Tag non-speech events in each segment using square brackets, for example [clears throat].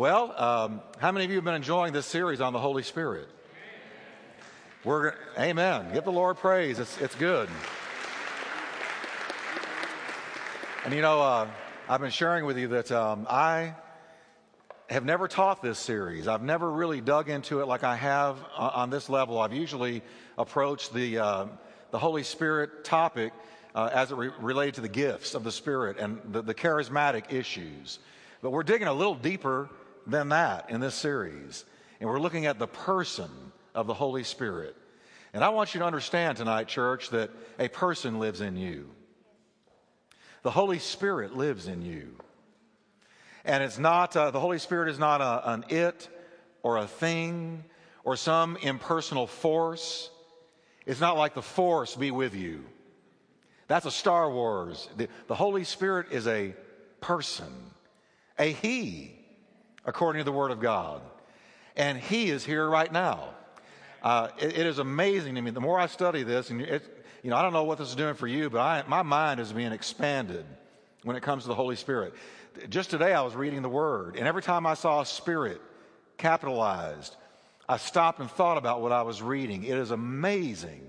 Well, um, how many of you have been enjoying this series on the Holy Spirit? We're Amen. Give the Lord praise. It's it's good. And you know, uh, I've been sharing with you that um, I have never taught this series. I've never really dug into it like I have on this level. I've usually approached the uh, the Holy Spirit topic uh, as it re- related to the gifts of the Spirit and the, the charismatic issues. But we're digging a little deeper than that in this series. And we're looking at the person of the Holy Spirit. And I want you to understand tonight, church, that a person lives in you. The Holy Spirit lives in you. And it's not, uh, the Holy Spirit is not a, an it or a thing or some impersonal force. It's not like the force be with you. That's a Star Wars. The, the Holy Spirit is a person, a He, according to the Word of God. And He is here right now. Uh, it, it is amazing to me. The more I study this, and it, you know, I don't know what this is doing for you, but I, my mind is being expanded when it comes to the Holy Spirit. Just today, I was reading the Word, and every time I saw a Spirit capitalized, I stopped and thought about what I was reading. It is amazing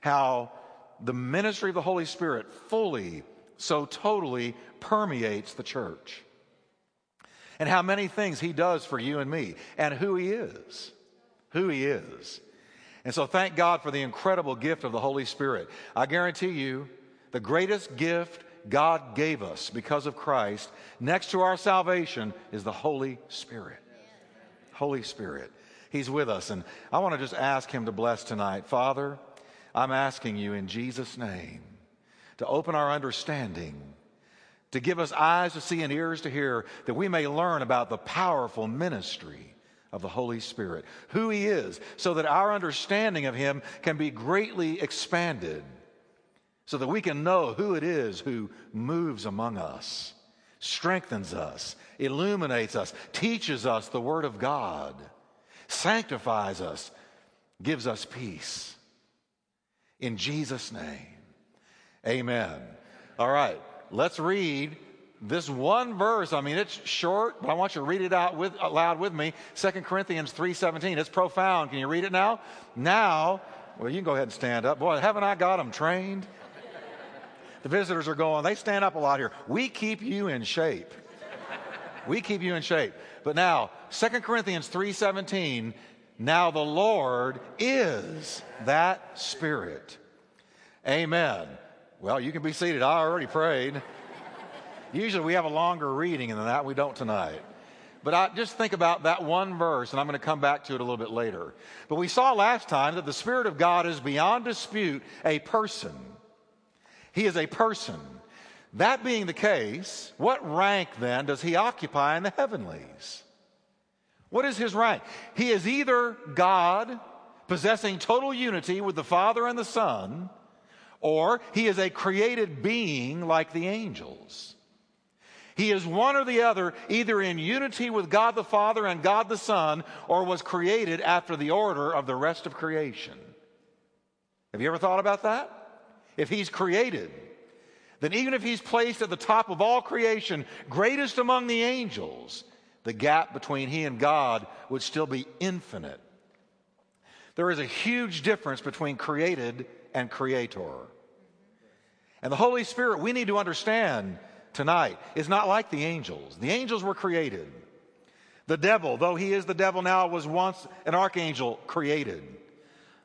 how the ministry of the Holy Spirit fully, so totally permeates the church and how many things He does for you and me, and who He is. Who He is. And so, thank God for the incredible gift of the Holy Spirit. I guarantee you, the greatest gift God gave us because of Christ, next to our salvation, is the Holy Spirit. Holy Spirit. He's with us. And I want to just ask Him to bless tonight. Father, I'm asking you in Jesus' name to open our understanding to give us eyes to see and ears to hear, that we may learn about the powerful ministry of the Holy Spirit, who He is, so that our understanding of Him can be greatly expanded, so that we can know who it is who moves among us, strengthens us, illuminates us, teaches us the Word of God, sanctifies us, gives us peace. In Jesus' name, amen. All right let's read this one verse. I mean, it's short, but I want you to read it out with, aloud with me. 2 Corinthians 3.17. It's profound. Can you read it now? Now, well, you can go ahead and stand up. Boy, haven't I got them trained? The visitors are going, they stand up a lot here. We keep you in shape. We keep you in shape. But now, 2 Corinthians 3.17, now the Lord is that Spirit. Amen. Well, you can be seated. I already prayed. Usually we have a longer reading than that. We don't tonight. But I just think about that one verse, and I'm going to come back to it a little bit later. But we saw last time that the Spirit of God is beyond dispute a person. He is a person. That being the case, what rank then does he occupy in the heavenlies? What is his rank? He is either God, possessing total unity with the Father and the Son, or he is a created being like the angels. He is one or the other, either in unity with God the Father and God the Son, or was created after the order of the rest of creation. Have you ever thought about that? If he's created, then even if he's placed at the top of all creation, greatest among the angels, the gap between he and God would still be infinite. There is a huge difference between created and creator. And the Holy Spirit, we need to understand tonight, is not like the angels. The angels were created. The devil, though he is the devil now, was once an archangel created.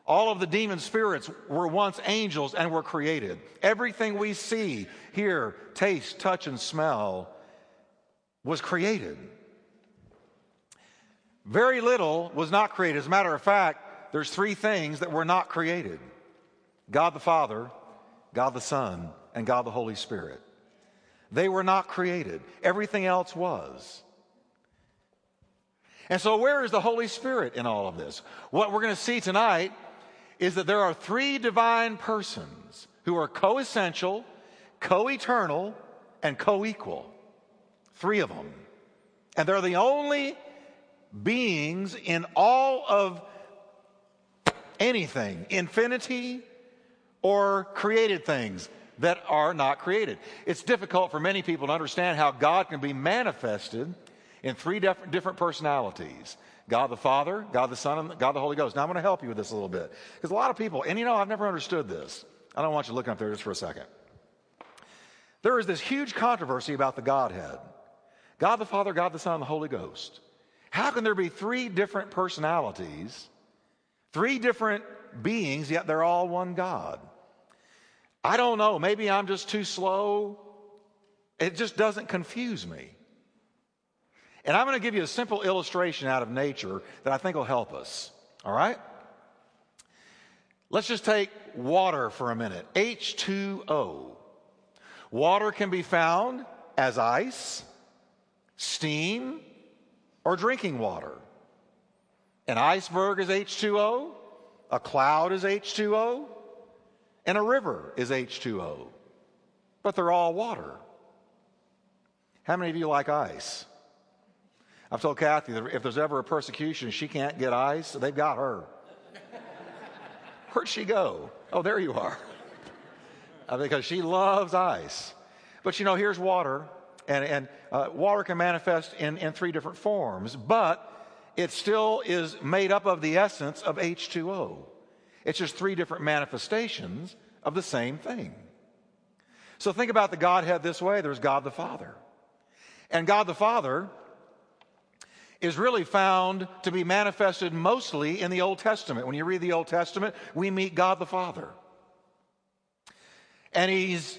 All of the demon spirits were once angels and were created. Everything we see, hear, taste, touch, and smell was created. Very little was not created. As a matter of fact, there's three things that were not created God the Father, God the Son, and God the Holy Spirit. They were not created, everything else was. And so, where is the Holy Spirit in all of this? What we're going to see tonight is that there are three divine persons who are co essential, co eternal, and co equal. Three of them. And they're the only beings in all of anything, infinity, or created things that are not created. It's difficult for many people to understand how God can be manifested in three different, personalities God the Father, God the Son, and God the Holy Ghost. Now, I'm going to help you with this a little bit. Because a lot of people, and you know, I've never understood this. I don't want you looking up there just for a second. There is this huge controversy about the Godhead God the Father, God the Son, and the Holy Ghost. How can there be three different personalities, three different beings, yet they're all one God? I don't know. Maybe I'm just too slow. It just doesn't confuse me. And I'm going to give you a simple illustration out of nature that I think will help us. All right? Let's just take water for a minute H2O. Water can be found as ice, steam, or drinking water. An iceberg is H2O, a cloud is H2O, and a river is H2O. But they're all water. How many of you like ice? I've told Kathy that if there's ever a persecution, she can't get ice, they've got her. Where'd she go? Oh, there you are. Uh, because she loves ice. But you know, here's water, and, and uh, water can manifest in, in three different forms, but it still is made up of the essence of H2O. It's just three different manifestations of the same thing. So think about the Godhead this way there's God the Father. And God the Father is really found to be manifested mostly in the Old Testament. When you read the Old Testament, we meet God the Father. And he's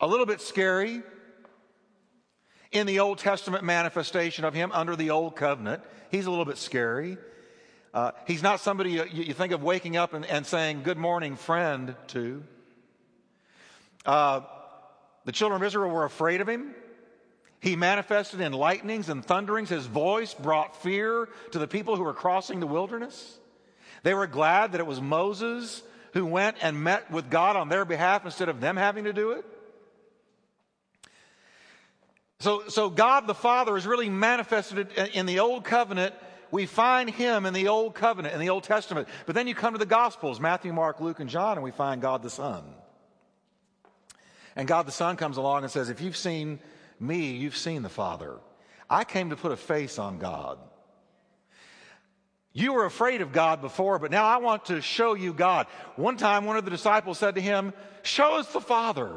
a little bit scary in the Old Testament manifestation of him under the Old Covenant. He's a little bit scary. Uh, he's not somebody you, you, think of waking up and, and saying, Good morning, friend, to. Uh, the children of Israel were afraid of him. He manifested in lightnings and thunderings. His voice brought fear to the people who were crossing the wilderness. They were glad that it was Moses who went and met with God on their behalf instead of them having to do it. So, so God the Father is really manifested in the Old Covenant. We find Him in the Old Covenant, in the Old Testament. But then you come to the Gospels Matthew, Mark, Luke, and John, and we find God the Son. And God the Son comes along and says, If you've seen me, you've seen the Father. I came to put a face on God. You were afraid of God before, but now I want to show you God. One time, one of the disciples said to him, Show us the Father.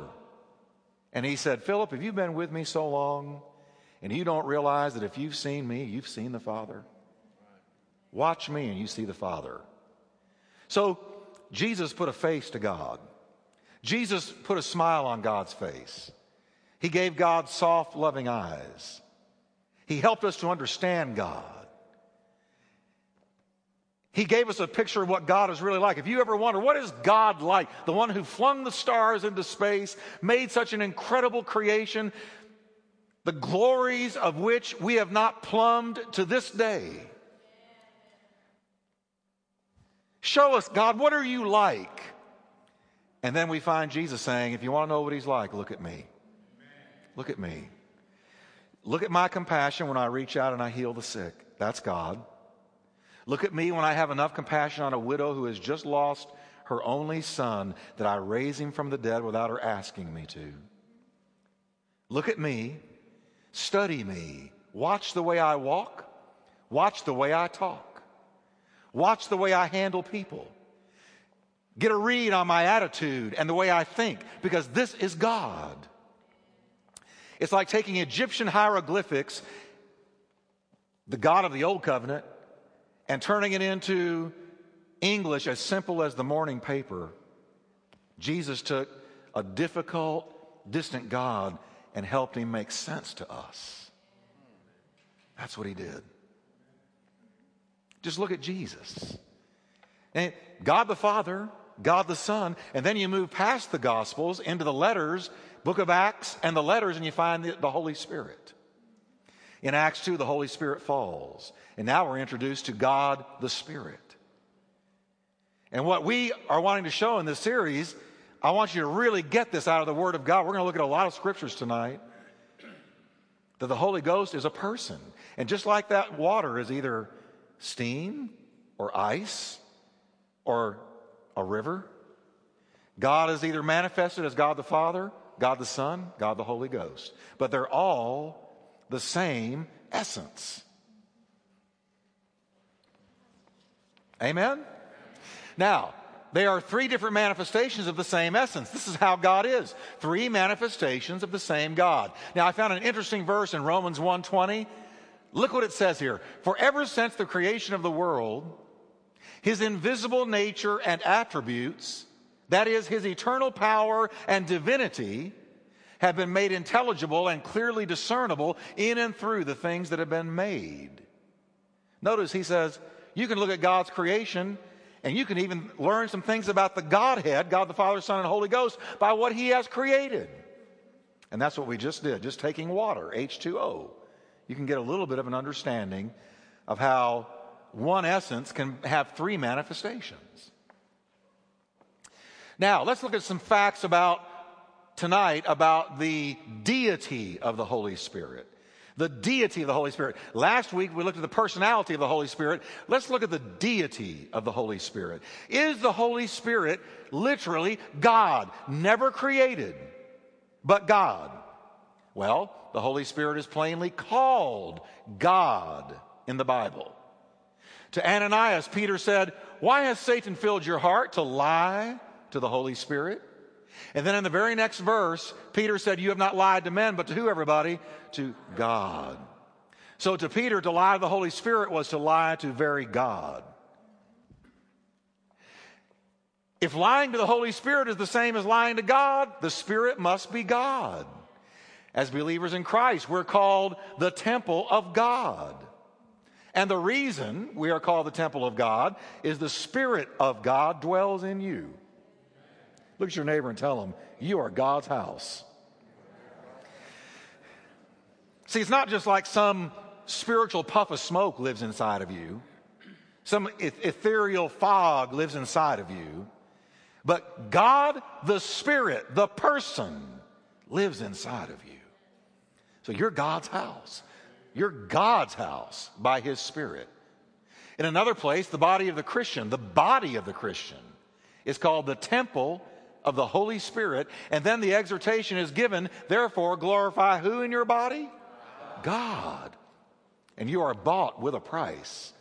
And he said, Philip, have you been with me so long and you don't realize that if you've seen me, you've seen the Father? Watch me and you see the Father. So Jesus put a face to God. Jesus put a smile on God's face. He gave God soft, loving eyes. He helped us to understand God. He gave us a picture of what God is really like. If you ever wonder, what is God like? The one who flung the stars into space, made such an incredible creation, the glories of which we have not plumbed to this day. Show us, God, what are you like? And then we find Jesus saying, if you want to know what he's like, look at me. Look at me. Look at my compassion when I reach out and I heal the sick. That's God. Look at me when I have enough compassion on a widow who has just lost her only son that I raise him from the dead without her asking me to. Look at me. Study me. Watch the way I walk. Watch the way I talk. Watch the way I handle people. Get a read on my attitude and the way I think because this is God. It's like taking Egyptian hieroglyphics, the God of the Old Covenant, and turning it into English as simple as the morning paper. Jesus took a difficult, distant God and helped him make sense to us. That's what he did. Just look at Jesus. And God the Father, God the Son, and then you move past the Gospels into the letters book of Acts and the letters, and you find the, the Holy Spirit. In Acts 2, the Holy Spirit falls. And now we're introduced to God the Spirit. And what we are wanting to show in this series, I want you to really get this out of the Word of God. We're going to look at a lot of scriptures tonight. That the Holy Ghost is a person. And just like that water is either steam or ice or a river, God is either manifested as God the Father God the Son, God the Holy Ghost. But they're all the same essence. Amen? Now, they are three different manifestations of the same essence. This is how God is. Three manifestations of the same God. Now, I found an interesting verse in Romans 1:20. Look what it says here. For ever since the creation of the world, his invisible nature and attributes, that is his eternal power and divinity, have been made intelligible and clearly discernible in and through the things that have been made. Notice he says, you can look at God's creation and you can even learn some things about the Godhead, God the Father, Son, and Holy Ghost, by what He has created. And that's what we just did, just taking water, H2O. You can get a little bit of an understanding of how one essence can have three manifestations. Now, let's look at some facts about tonight about the deity of the Holy Spirit the deity of the Holy Spirit. Last week we looked at the personality of the Holy Spirit. Let's look at the deity of the Holy Spirit. Is the Holy Spirit literally God, never created, but God? Well, the Holy Spirit is plainly called God in the Bible. To Ananias, Peter said, Why has Satan filled your heart to lie to the Holy Spirit? And then in the very next verse, Peter said, You have not lied to men, but to who, everybody? To God. So to Peter, to lie to the Holy Spirit was to lie to very God. If lying to the Holy Spirit is the same as lying to God, the Spirit must be God. As believers in Christ, we're called the temple of God. And the reason we are called the temple of God is the Spirit of God dwells in you. Look at your neighbor and tell him, You are God's house. See, it's not just like some spiritual puff of smoke lives inside of you, some ethereal fog lives inside of you, but God, the Spirit, the person, lives inside of you. So you're God's house. You're God's house by His Spirit. In another place, the body of the Christian, the body of the Christian, is called the temple of the Holy Spirit. And then the exhortation is given, therefore, glorify who in your body? God. And you are bought with a price.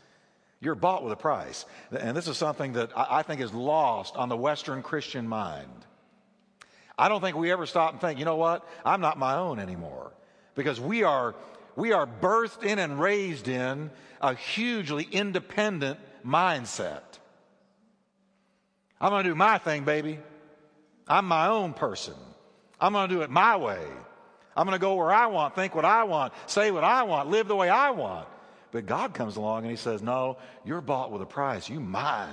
You're bought with a price. And this is something that I think is lost on the Western Christian mind. I don't think we ever stop and think, you know what? I'm not my own anymore. Because we are, we are birthed in and raised in a hugely independent mindset. I'm going to do my thing, baby. I'm my own person. I'm going to do it my way. I'm going to go where I want, think what I want, say what I want, live the way I want. But God comes along and He says, No, you're bought with a price. You're mine.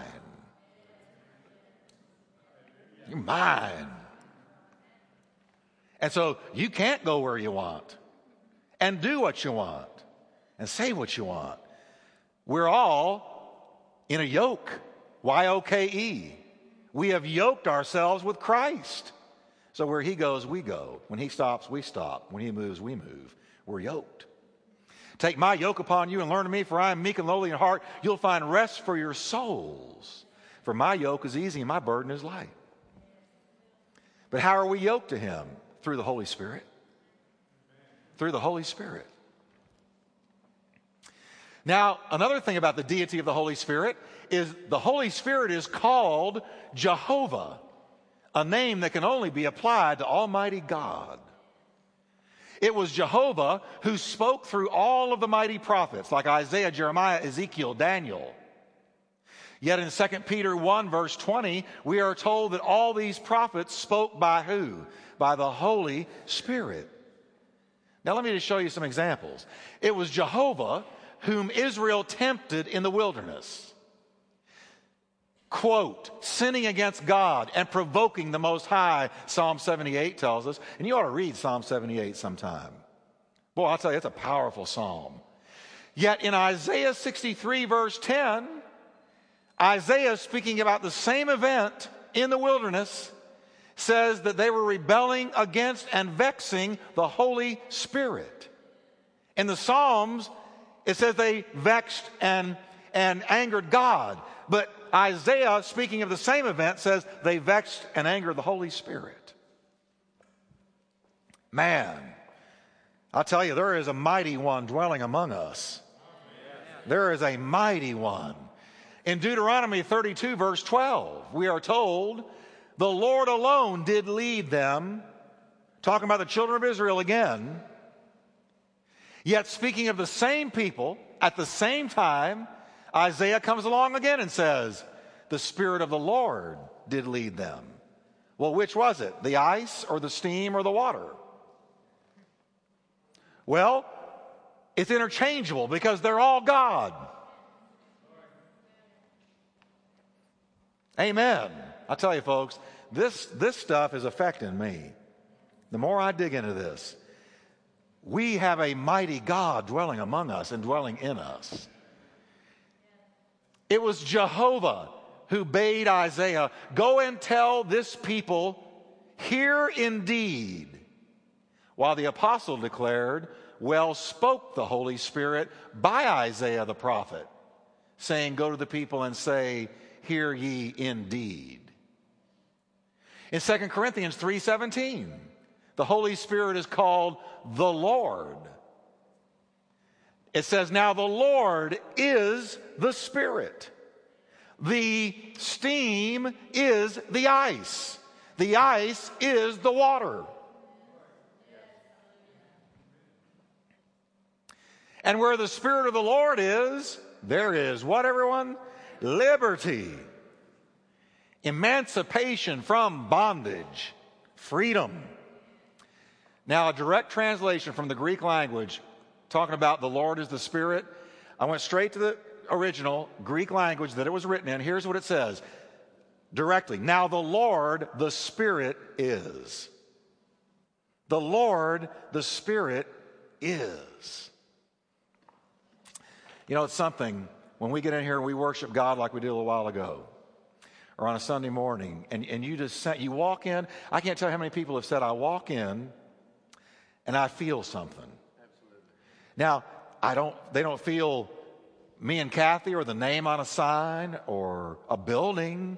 You're mine. And so you can't go where you want and do what you want and say what you want. We're all in a yoke. Y O K E. We have yoked ourselves with Christ. So where he goes, we go. When he stops, we stop. When he moves, we move. We're yoked. Take my yoke upon you and learn of me, for I am meek and lowly in heart. You'll find rest for your souls. For my yoke is easy and my burden is light. But how are we yoked to him? Through the Holy Spirit. Through the Holy Spirit. Now, another thing about the deity of the Holy Spirit is the Holy Spirit is called Jehovah, a name that can only be applied to Almighty God. It was Jehovah who spoke through all of the mighty prophets like Isaiah, Jeremiah, Ezekiel, Daniel. Yet in 2 Peter 1 verse 20, we are told that all these prophets spoke by who? By the Holy Spirit. Now let me just show you some examples. It was Jehovah whom Israel tempted in the wilderness. Quote, sinning against God and provoking the Most High, Psalm 78 tells us. And you ought to read Psalm 78 sometime. Boy, I'll tell you, it's a powerful psalm. Yet in Isaiah 63, verse 10, Isaiah, speaking about the same event in the wilderness, says that they were rebelling against and vexing the Holy Spirit. In the Psalms, it says they vexed and, and angered God. But Isaiah, speaking of the same event, says they vexed and angered the Holy Spirit. Man, I tell you, there is a mighty one dwelling among us. There is a mighty one. In Deuteronomy 32, verse 12, we are told, the Lord alone did lead them, talking about the children of Israel again. Yet, speaking of the same people, at the same time, Isaiah comes along again and says, The Spirit of the Lord did lead them. Well, which was it? The ice or the steam or the water? Well, it's interchangeable because they're all God. Amen. I tell you, folks, this, this stuff is affecting me. The more I dig into this, we have a mighty God dwelling among us and dwelling in us. It was Jehovah who bade Isaiah, Go and tell this people, Hear indeed. While the apostle declared, Well spoke the Holy Spirit by Isaiah the prophet, saying, Go to the people and say, Hear ye indeed. In 2 Corinthians 3:17, the Holy Spirit is called the Lord. It says, Now the Lord is the Spirit. The steam is the ice. The ice is the water. And where the Spirit of the Lord is, there is what, everyone? Liberty, emancipation from bondage, freedom. Now, a direct translation from the Greek language, talking about the Lord is the Spirit, I went straight to the original Greek language that it was written in. Here's what it says directly Now, the Lord, the Spirit is. The Lord, the Spirit is. You know, it's something when we get in here and we worship God like we did a little while ago or on a Sunday morning, and, and you just you walk in. I can't tell you how many people have said, I walk in and I feel something. Absolutely. Now, I don't, they don't feel me and Kathy or the name on a sign or a building.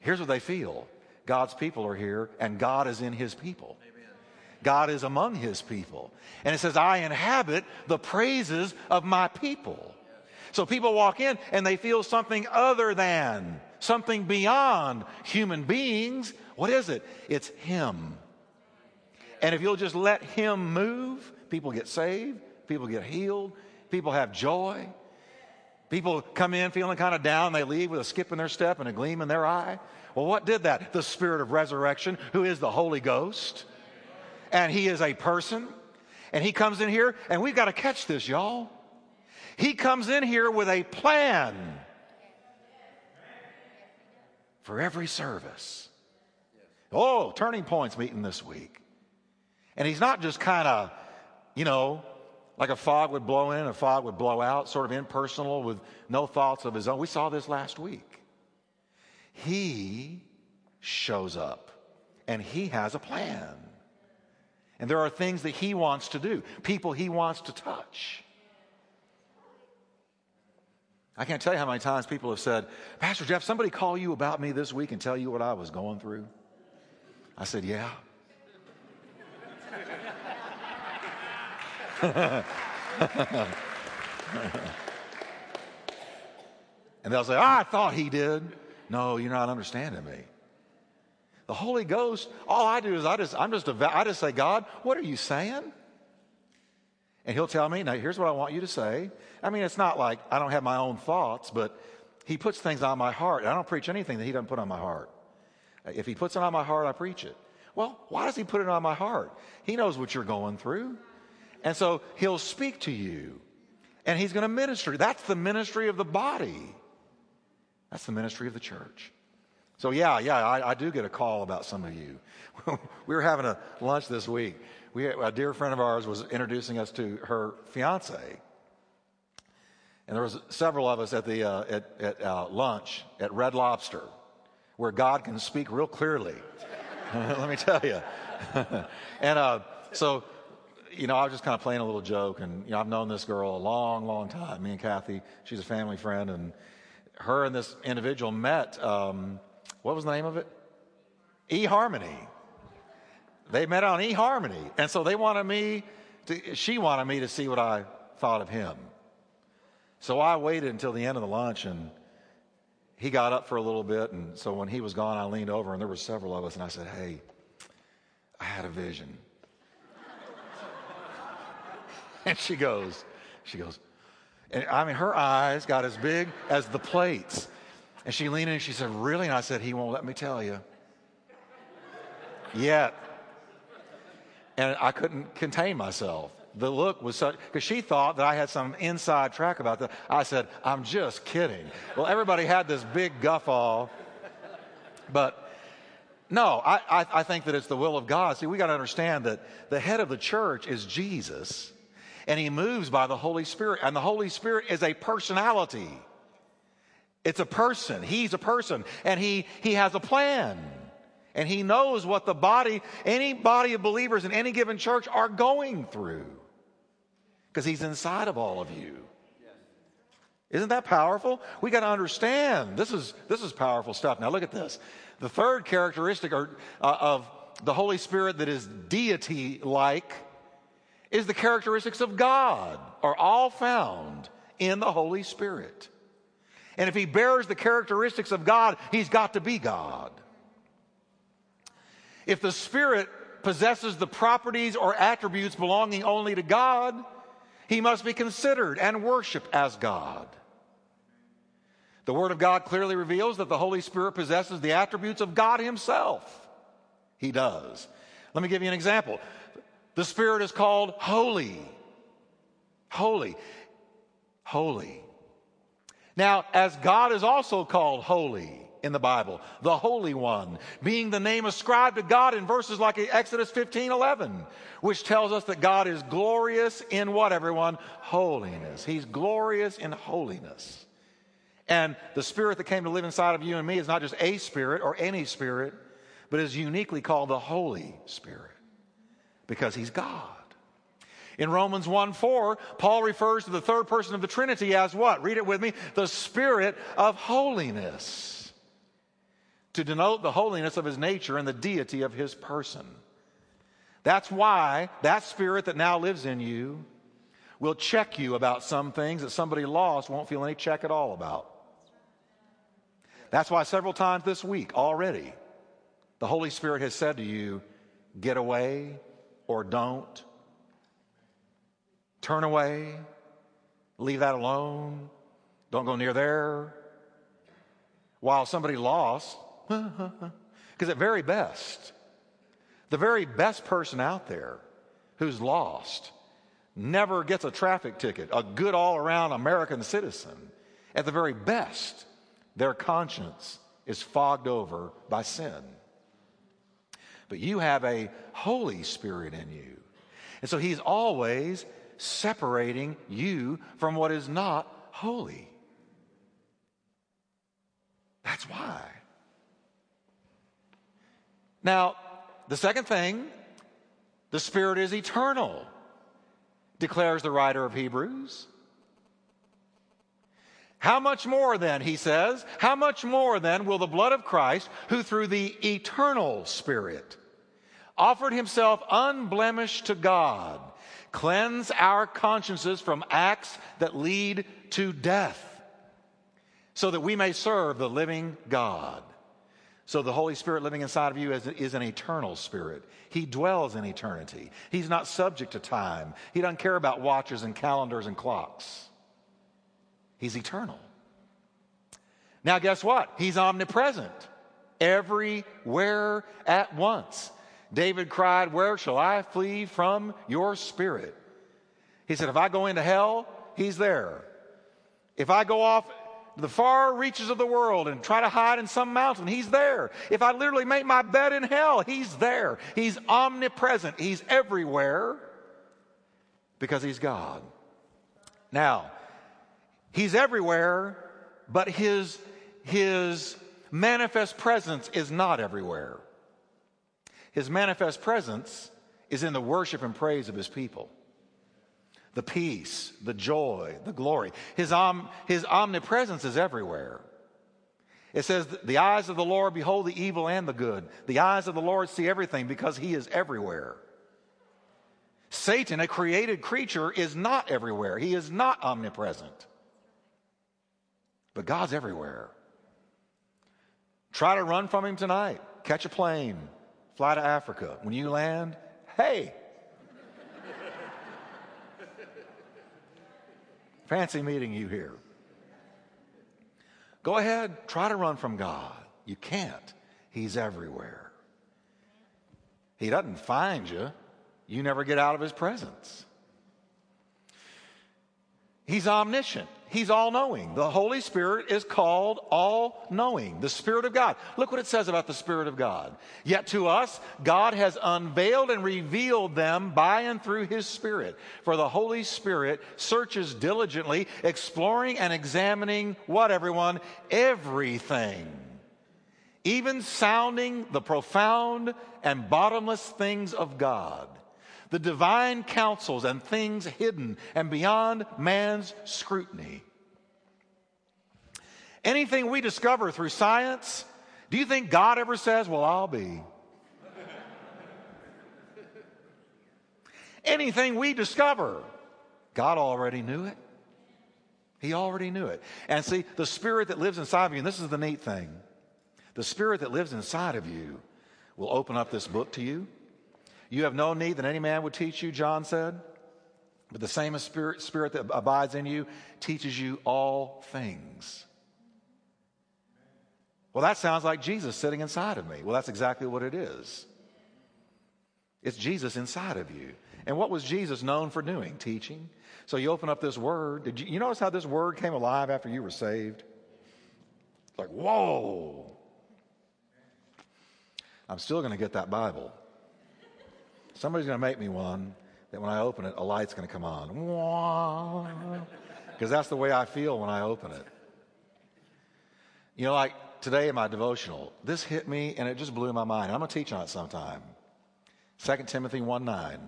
Here's what they feel God's people are here, and God is in his people. God is among his people. And it says, I inhabit the praises of my people. So people walk in and they feel something other than, something beyond human beings. What is it? It's Him. And if you'll just let Him move, people get saved, people get healed, people have joy. People come in feeling kind of down, they leave with a skip in their step and a gleam in their eye. Well, what did that? The Spirit of resurrection, who is the Holy Ghost. And He is a person. And He comes in here, and we've got to catch this, y'all. He comes in here with a plan for every service. Oh, Turning Points meeting this week. And he's not just kind of, you know, like a fog would blow in, a fog would blow out, sort of impersonal with no thoughts of his own. We saw this last week. He shows up and he has a plan. And there are things that he wants to do, people he wants to touch. I can't tell you how many times people have said, Pastor Jeff, somebody call you about me this week and tell you what I was going through? I said, Yeah. [laughs] and they'll say, oh, I thought he did. No, you're not understanding me. The Holy Ghost, all I do is I just, I'm just, a, I just say, God, what are you saying? And he'll tell me, now here's what I want you to say. I mean, it's not like I don't have my own thoughts, but he puts things on my heart. I don't preach anything that he doesn't put on my heart. If he puts it on my heart, I preach it. Well, why does he put it on my heart? He knows what you're going through. And so he'll speak to you and he's going to minister. That's the ministry of the body. That's the ministry of the church. So, yeah, yeah, I, I do get a call about some of you. [laughs] we were having a lunch this week. We, a dear friend of ours was introducing us to her fiance. And there was several of us at, the, uh, at, at uh, lunch at Red Lobster, where God can speak real clearly. [laughs] Let me tell you. [laughs] and uh, so you know, I was just kind of playing a little joke, and you know, I've known this girl a long, long time. Me and Kathy, she's a family friend, and her and this individual met. Um, what was the name of it? eHarmony. They met on eHarmony, and so they wanted me to, she wanted me to see what I thought of him. So I waited until the end of the lunch and he got up for a little bit. And so when he was gone, I leaned over and there were several of us and I said, Hey, I had a vision. And [laughs] she goes, She goes, and I mean, her eyes got as big as the plates. And she leaned in and she said, Really? And I said, He won't let me tell you. Yet. And I couldn't contain myself. The look was such, because she thought that I had some inside track about that. I said, I'm just kidding. Well, everybody had this big guffaw. But no, I, I, I think that it's the will of God. See, we got to understand that the head of the church is Jesus, and he moves by the Holy Spirit. And the Holy Spirit is a personality. It's a person. He's a person, and he, he has a plan. And he knows what the body, any body of believers in any given church are going through. Because he's inside of all of you. Isn't that powerful? We got to understand this is this is powerful stuff. Now look at this. The third characteristic or, uh, of the Holy Spirit that is deity like is the characteristics of God are all found in the Holy Spirit. And if he bears the characteristics of God, he's got to be God. If the Spirit possesses the properties or attributes belonging only to God, he must be considered and worshiped as God. The Word of God clearly reveals that the Holy Spirit possesses the attributes of God Himself. He does. Let me give you an example. The Spirit is called holy. Holy. Holy. Now, as God is also called holy, in the Bible, the Holy One, being the name ascribed to God in verses like Exodus 15 11, which tells us that God is glorious in what, everyone? Holiness. He's glorious in holiness. And the spirit that came to live inside of you and me is not just a spirit or any spirit, but is uniquely called the Holy Spirit because he's God. In Romans 1 4, Paul refers to the third person of the Trinity as what? Read it with me the Spirit of holiness to denote the holiness of his nature and the deity of his person. That's why that spirit that now lives in you will check you about some things that somebody lost won't feel any check at all about. That's why several times this week already, the Holy Spirit has said to you, get away or don't. Turn away. Leave that alone. Don't go near there. While somebody lost [laughs] because at very best, the very best person out there who's lost never gets a traffic ticket, a good all around American citizen. At the very best, their conscience is fogged over by sin. But you have a Holy Spirit in you. And so He's always separating you from what is not holy. That's why. Now, the second thing, the Spirit is eternal, declares the writer of Hebrews. How much more then, he says, how much more then will the blood of Christ, who through the eternal Spirit offered himself unblemished to God, cleanse our consciences from acts that lead to death, so that we may serve the living God? So the Holy Spirit living inside of you is, is, an eternal spirit. He dwells in eternity. He's not subject to time. He doesn't care about watches and calendars and clocks. He's eternal. Now, guess what? He's omnipresent, everywhere at once. David cried, Where shall I flee from your spirit? He said, If I go into hell, he's there. If I go off to the far reaches of the world and try to hide in some mountain, he's there. If I literally make my bed in hell, he's there. He's omnipresent. He's everywhere because he's God. Now, he's everywhere, but his, his manifest presence is not everywhere. His manifest presence is in the worship and praise of his people the peace, the joy, the glory. His, om, his omnipresence is everywhere. It says, The eyes of the Lord behold the evil and the good. The eyes of the Lord see everything because he is everywhere. Satan, a created creature, is not everywhere. He is not omnipresent. But God's everywhere. Try to run from him tonight. Catch a plane, fly to Africa. When you land, hey, fancy meeting you here. Go ahead, try to run from God. You can't. He's everywhere. He doesn't find you, you never get out of his presence. He's omniscient. He's all knowing. The Holy Spirit is called all knowing, the Spirit of God. Look what it says about the Spirit of God. Yet to us, God has unveiled and revealed them by and through His Spirit. For the Holy Spirit searches diligently, exploring and examining what, everyone? Everything even sounding the profound and bottomless things of God, the divine counsels and things hidden and beyond man's scrutiny. Anything we discover through science, do you think God ever says, Well, I'll be? Anything we discover, God already knew it. He already knew it. And see, the spirit that lives inside of you, and this is the neat thing the Spirit that lives inside of you will open up this book to you. You have no need that any man would teach you, John said, but the same spirit, spirit that abides in you teaches you all things. Well, that sounds like Jesus sitting inside of me. Well, that's exactly what it is. It's Jesus inside of you. And what was Jesus known for doing? Teaching. So you open up this word. Did you, you notice how this word came alive after you were saved? It's like, whoa. I'm still going to get that Bible. Somebody's going to make me one that when I open it, a light's going to come on. Because that's the way I feel when I open it. You know, like today in my devotional, this hit me and it just blew my mind. I'm going to teach on it sometime. 2 Timothy 1 9.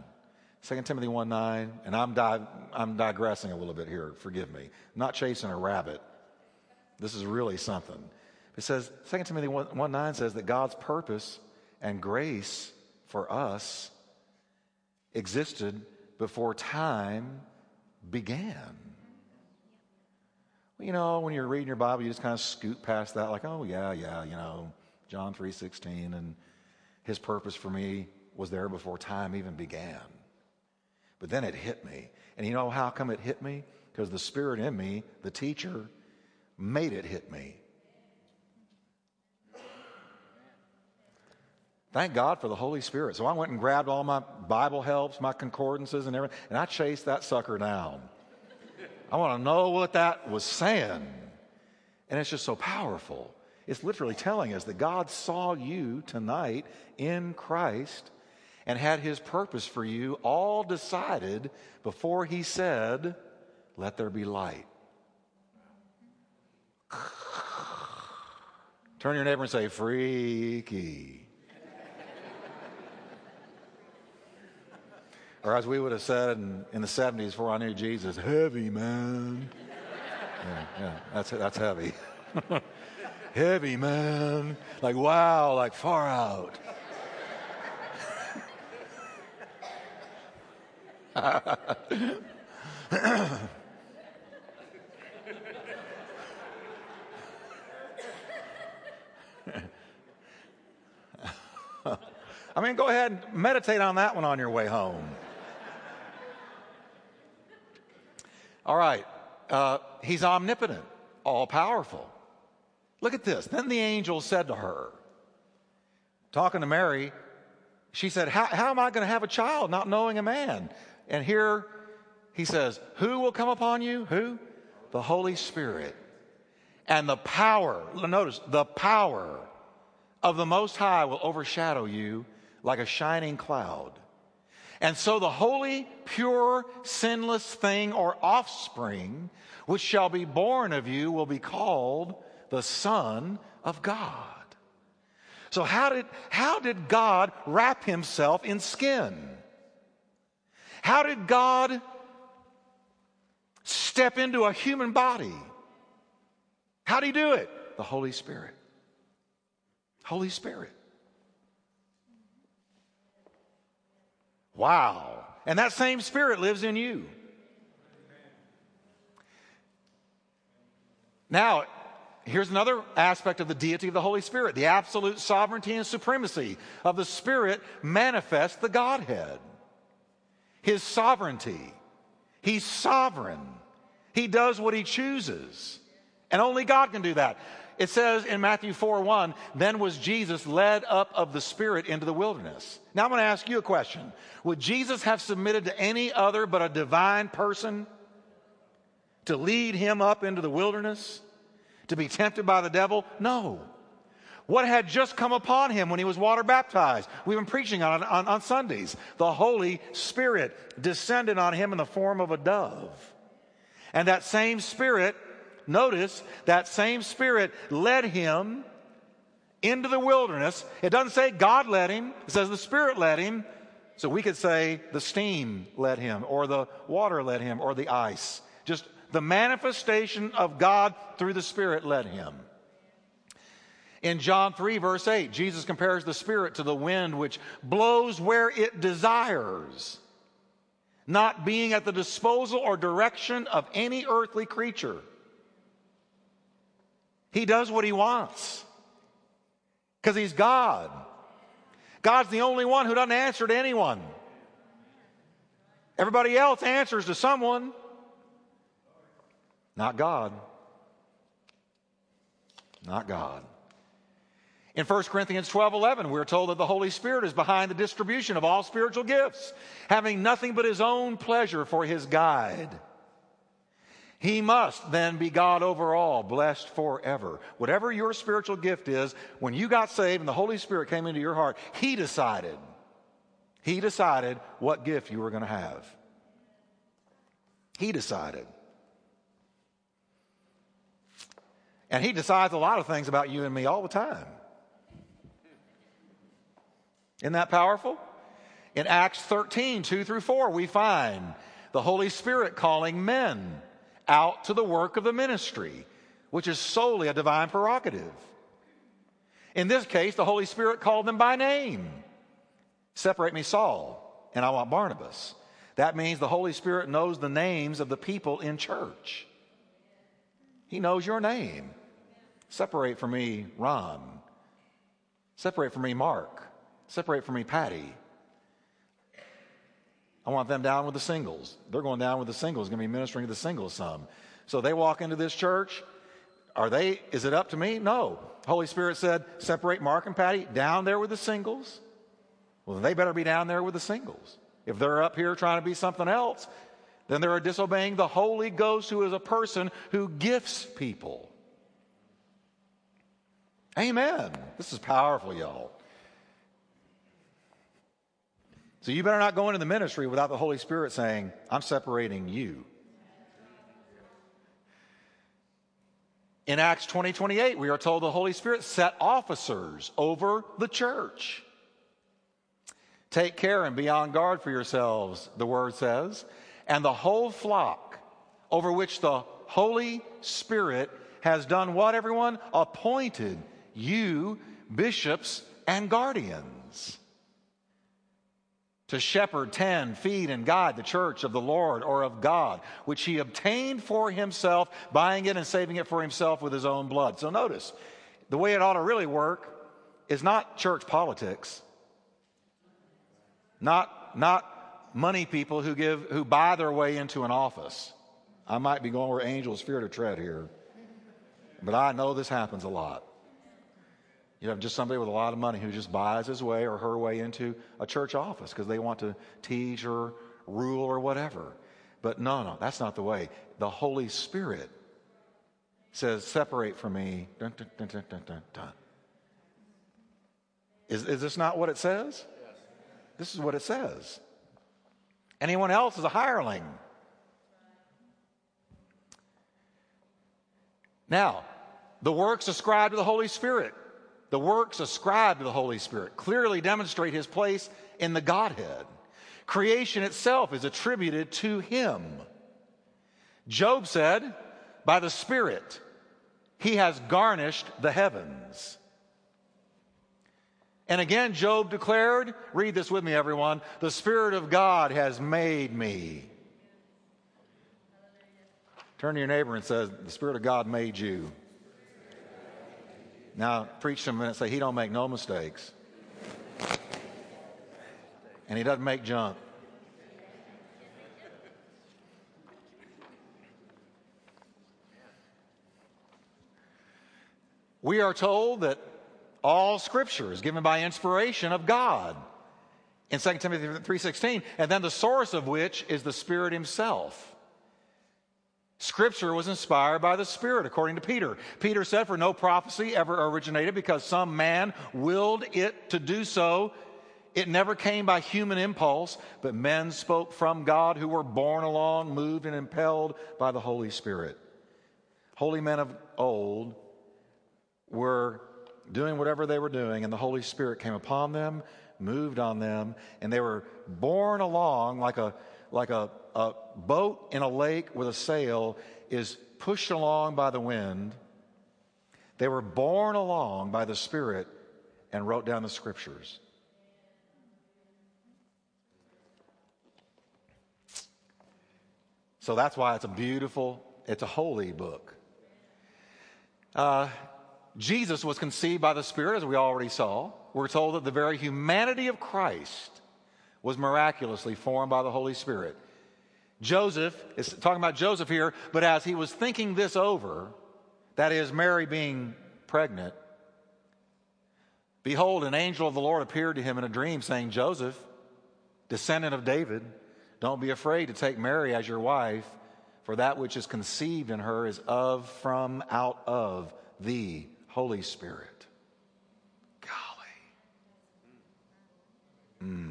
2 Timothy 1 9, and I'm, di- I'm digressing a little bit here, forgive me. I'm not chasing a rabbit. This is really something. It says, 2 Timothy 1, 1 9 says that God's purpose and grace for us existed before time began. Well, you know, when you're reading your Bible, you just kind of scoot past that, like, oh yeah, yeah, you know, John three sixteen, and his purpose for me was there before time even began. But then it hit me, and you know how come it hit me? Because the Spirit in me, the teacher, made it hit me. Thank God for the Holy Spirit. So I went and grabbed all my Bible helps, my concordances, and everything, and I chased that sucker down. I want to know what that was saying. And it's just so powerful. It's literally telling us that God saw you tonight in Christ and had his purpose for you all decided before he said, Let there be light. [sighs] Turn your neighbor and say, Freaky. Or as we would have said in, in the 70s before I knew Jesus, heavy, man. Yeah, yeah, that's, that's heavy. [laughs] heavy, man. Like, wow, like far out. [laughs] I mean, go ahead and meditate on that one on your way home. All right. Uh, he's omnipotent, all powerful. Look at this. Then the angel said to her, talking to Mary, she said, How, how am I going to have a child not knowing a man? And here he says, Who will come upon you? Who? The Holy Spirit. And the power, notice, the power of the Most High will overshadow you like a shining cloud. And so the holy, pure, sinless thing or offspring, which shall be born of you, will be called the Son of God. So how did, how did God wrap himself in skin? How did God step into a human body? How did he do it? The Holy Spirit. Holy Spirit. Wow. and that same Spirit lives in you. Now, here's another aspect of the deity of the Holy Spirit the absolute sovereignty and supremacy of the Spirit manifests the Godhead. His sovereignty. He's sovereign. He does what he chooses. And only God can do that. It says in Matthew 4 1, then was Jesus led up of the Spirit into the wilderness. Now I'm going to ask you a question. Would Jesus have submitted to any other but a divine person to lead him up into the wilderness? To be tempted by the devil? No. What had just come upon him when he was water baptized? We've been preaching on, on, on Sundays. The Holy Spirit descended on him in the form of a dove. And that same Spirit Notice that same Spirit led him into the wilderness. It doesn't say God led him, it says the Spirit led him. So we could say the steam led him, or the water led him, or the ice. Just the manifestation of God through the Spirit led him. In John 3, verse 8, Jesus compares the Spirit to the wind which blows where it desires, not being at the disposal or direction of any earthly creature. He does what he wants because he's God. God's the only one who doesn't answer to anyone. Everybody else answers to someone, not God. Not God. In 1 Corinthians 12 11, we're told that the Holy Spirit is behind the distribution of all spiritual gifts, having nothing but his own pleasure for his guide. He must then be God over all, blessed forever. Whatever your spiritual gift is, when you got saved and the Holy Spirit came into your heart, He decided. He decided what gift you were going to have. He decided. And He decides a lot of things about you and me all the time. Isn't that powerful? In Acts 13, 2 through 4, we find the Holy Spirit calling men out to the work of the ministry, which is solely a divine prerogative. In this case, the Holy Spirit called them by name. Separate me, Saul, and I want Barnabas. That means the Holy Spirit knows the names of the people in church. He knows your name. Separate from me, Ron. Separate from me, Mark. Separate from me, Patty. I want them down with the singles. They're going down with the singles, going to be ministering to the singles some. So they walk into this church. Are they, is it up to me? No. Holy Spirit said, separate Mark and Patty down there with the singles. Well, they better be down there with the singles. If they're up here trying to be something else, then they're disobeying the Holy Ghost, who is a person who gifts people. Amen. This is powerful, y'all. So you better not go into the ministry without the Holy Spirit saying, I'm separating you. In Acts 20 28, we are told the Holy Spirit set officers over the church. Take care and be on guard for yourselves, the word says, and the whole flock over which the Holy Spirit has done what, everyone? Appointed you bishops and guardians to shepherd, tend, feed, and guide the church of the Lord or of God, which he obtained for himself, buying it and saving it for himself with his own blood. So notice, the way it ought to really work is not church politics, not, not money people who give, who buy their way into an office. I might be going where angels fear to tread here, but I know this happens a lot. You have just somebody with a lot of money who just buys his way or her way into a church office because they want to teach or rule or whatever. But no, no, that's not the way. The Holy Spirit says, Separate from me. Dun, dun, dun, is, is this not what it says? Yes. This is what it says. Anyone else is a hireling. Now, the works ascribed to the Holy Spirit the works ascribed to the Holy Spirit clearly demonstrate his place in the Godhead. Creation itself is attributed to him. Job said, By the Spirit, he has garnished the heavens. And again, Job declared, read this with me, everyone, the Spirit of God has made me. Turn to your neighbor and say, The Spirit of God made you. Now, preach to him and say, He don't make no mistakes. And He doesn't make junk. We are told that all scripture is given by inspiration of God in 2 Timothy 3:16 and then the source of which is the Spirit himself. Scripture was inspired by the Spirit, according to Peter. Peter said, For no prophecy ever originated because some man willed it to do so. It never came by human impulse, but men spoke from God who were borne along, moved, and impelled by the Holy Spirit. Holy men of old were doing whatever they were doing, and the Holy Spirit came upon them, moved on them, and they were borne along like a, like a, a boat in a lake with a sail is pushed along by the wind. They were borne along by the Spirit and wrote down the scriptures. So that's why it's a beautiful, it's a holy book. Uh, Jesus was conceived by the Spirit, as we already saw. We're told that the very humanity of Christ was miraculously formed by the Holy Spirit. Joseph is talking about Joseph here, but as he was thinking this over, that is, Mary being pregnant, behold, an angel of the Lord appeared to him in a dream, saying, Joseph, descendant of David, don't be afraid to take Mary as your wife, for that which is conceived in her is of, from, out of the Holy Spirit. Golly. Hmm.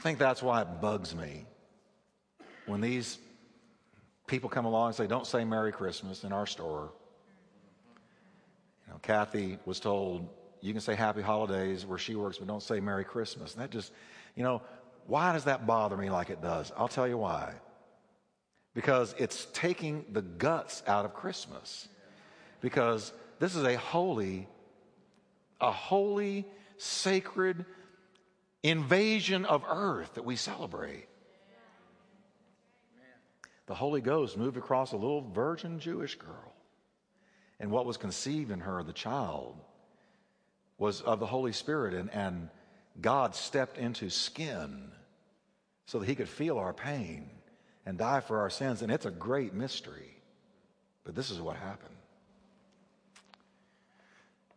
I think that's why it bugs me when these people come along and say, Don't say Merry Christmas in our store. You know, Kathy was told, You can say Happy Holidays where she works, but don't say Merry Christmas. And that just, you know, why does that bother me like it does? I'll tell you why because it's taking the guts out of Christmas. Because this is a holy, a holy, sacred invasion of earth that we celebrate. The Holy Ghost moved across a little virgin Jewish girl. And what was conceived in her, the child, was of the Holy Spirit. And, and God stepped into skin so that he could feel our pain and die for our sins. And it's a great mystery. But this is what happened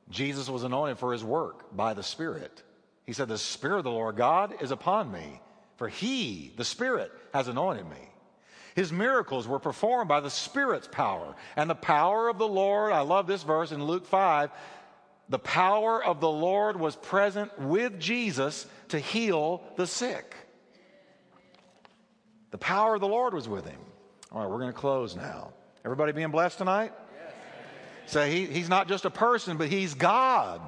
Jesus was anointed for his work by the Spirit. He said, The Spirit of the Lord God is upon me, for he, the Spirit, has anointed me. His miracles were performed by the Spirit's power. And the power of the Lord, I love this verse in Luke 5, the power of the Lord was present with Jesus to heal the sick. The power of the Lord was with him. All right, we're going to close now. Everybody being blessed tonight? Say, he, he's not just a person, but he's God.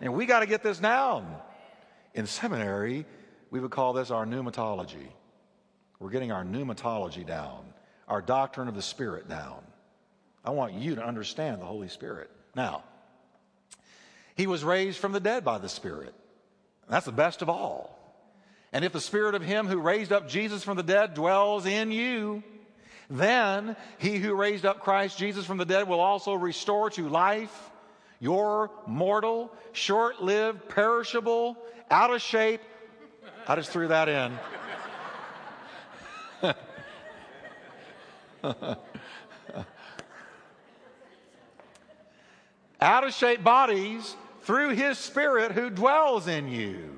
And we got to get this down. In seminary, we would call this our pneumatology. We're getting our pneumatology down, our doctrine of the Spirit down. I want you to understand the Holy Spirit. Now, he was raised from the dead by the Spirit. That's the best of all. And if the spirit of him who raised up Jesus from the dead dwells in you, then he who raised up Christ Jesus from the dead will also restore to life your mortal, short lived, perishable, out of shape. I just threw that in. [laughs] out of shape bodies through his spirit who dwells in you.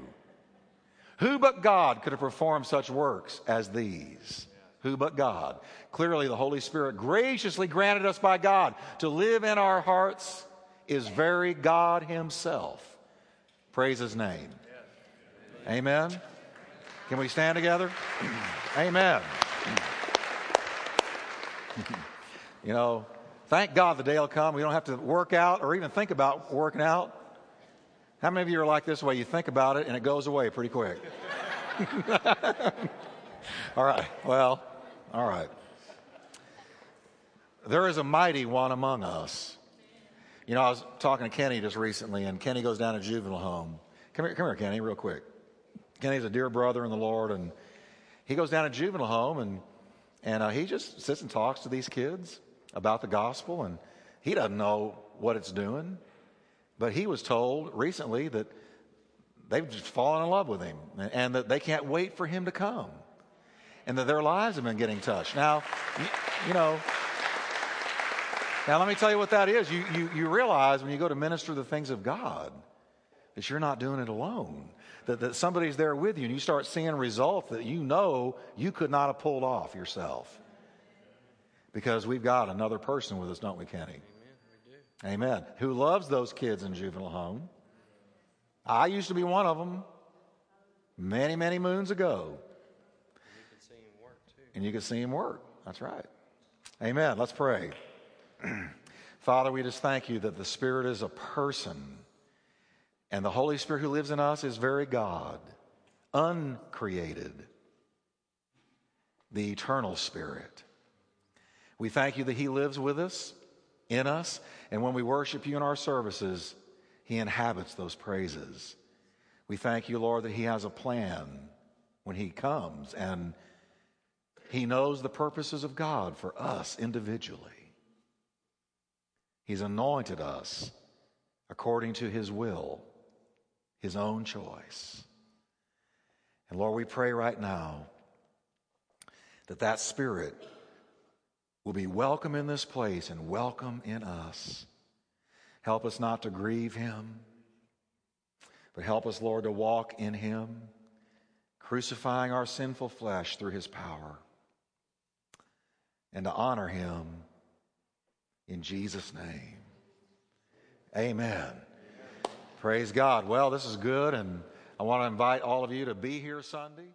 Who but God could have performed such works as these? Who but God? Clearly, the Holy Spirit, graciously granted us by God to live in our hearts, is very God Himself. Praise His name. Amen. Can we stand together? [clears throat] Amen. [clears throat] you know, thank God the day will come. We don't have to work out or even think about working out. How many of you are like this way? You think about it and it goes away pretty quick. [laughs] all right. Well, all right. There is a mighty one among us. You know, I was talking to Kenny just recently, and Kenny goes down to juvenile home. Come here, come here, Kenny, real quick. Kenny's a dear brother in the Lord, and he goes down to juvenile home, and and uh, he just sits and talks to these kids about the gospel, and he doesn't know what it's doing, but he was told recently that they've just fallen in love with him, and that they can't wait for him to come, and that their lives have been getting touched. Now, you, you know. Now, let me tell you what that is. You, you, you realize when you go to minister the things of God that you're not doing it alone, that, that somebody's there with you, and you start seeing results that you know you could not have pulled off yourself. Because we've got another person with us, don't we, Kenny? Amen. We Amen. Who loves those kids in juvenile home. I used to be one of them many, many moons ago. And you can see him work too. And you can see him work. That's right. Amen. Let's pray. [clears throat] Father, we just thank you that the Spirit is a person and the Holy Spirit who lives in us is very God, uncreated, the eternal Spirit. We thank you that He lives with us, in us, and when we worship you in our services, He inhabits those praises. We thank you, Lord, that He has a plan when He comes and He knows the purposes of God for us individually. He's anointed us according to his will, his own choice. And Lord, we pray right now that that spirit will be welcome in this place and welcome in us. Help us not to grieve him, but help us, Lord, to walk in him, crucifying our sinful flesh through his power, and to honor him in Jesus' name. Amen. Praise God. Well, this is good, and I want to invite all of you to be here Sunday.